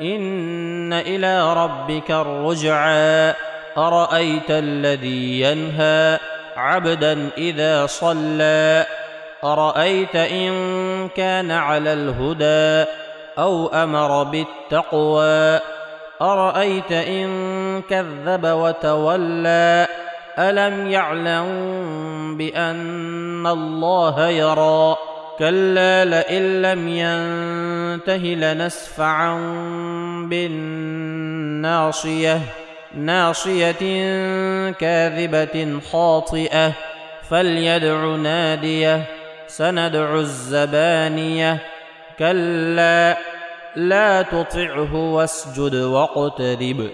إن إلى ربك الرجعى. أرأيت الذي ينهى عبدا إذا صلى؟ أرأيت إن كان على الهدى أو أمر بالتقوى؟ أرأيت إن كذب وتولى؟ ألم يعلم بأن الله يرى؟ كلا لئن لم ينته لنسفعا بالناصيه ناصيه كاذبه خاطئه فليدع ناديه سندع الزبانيه كلا لا تطعه واسجد واقترب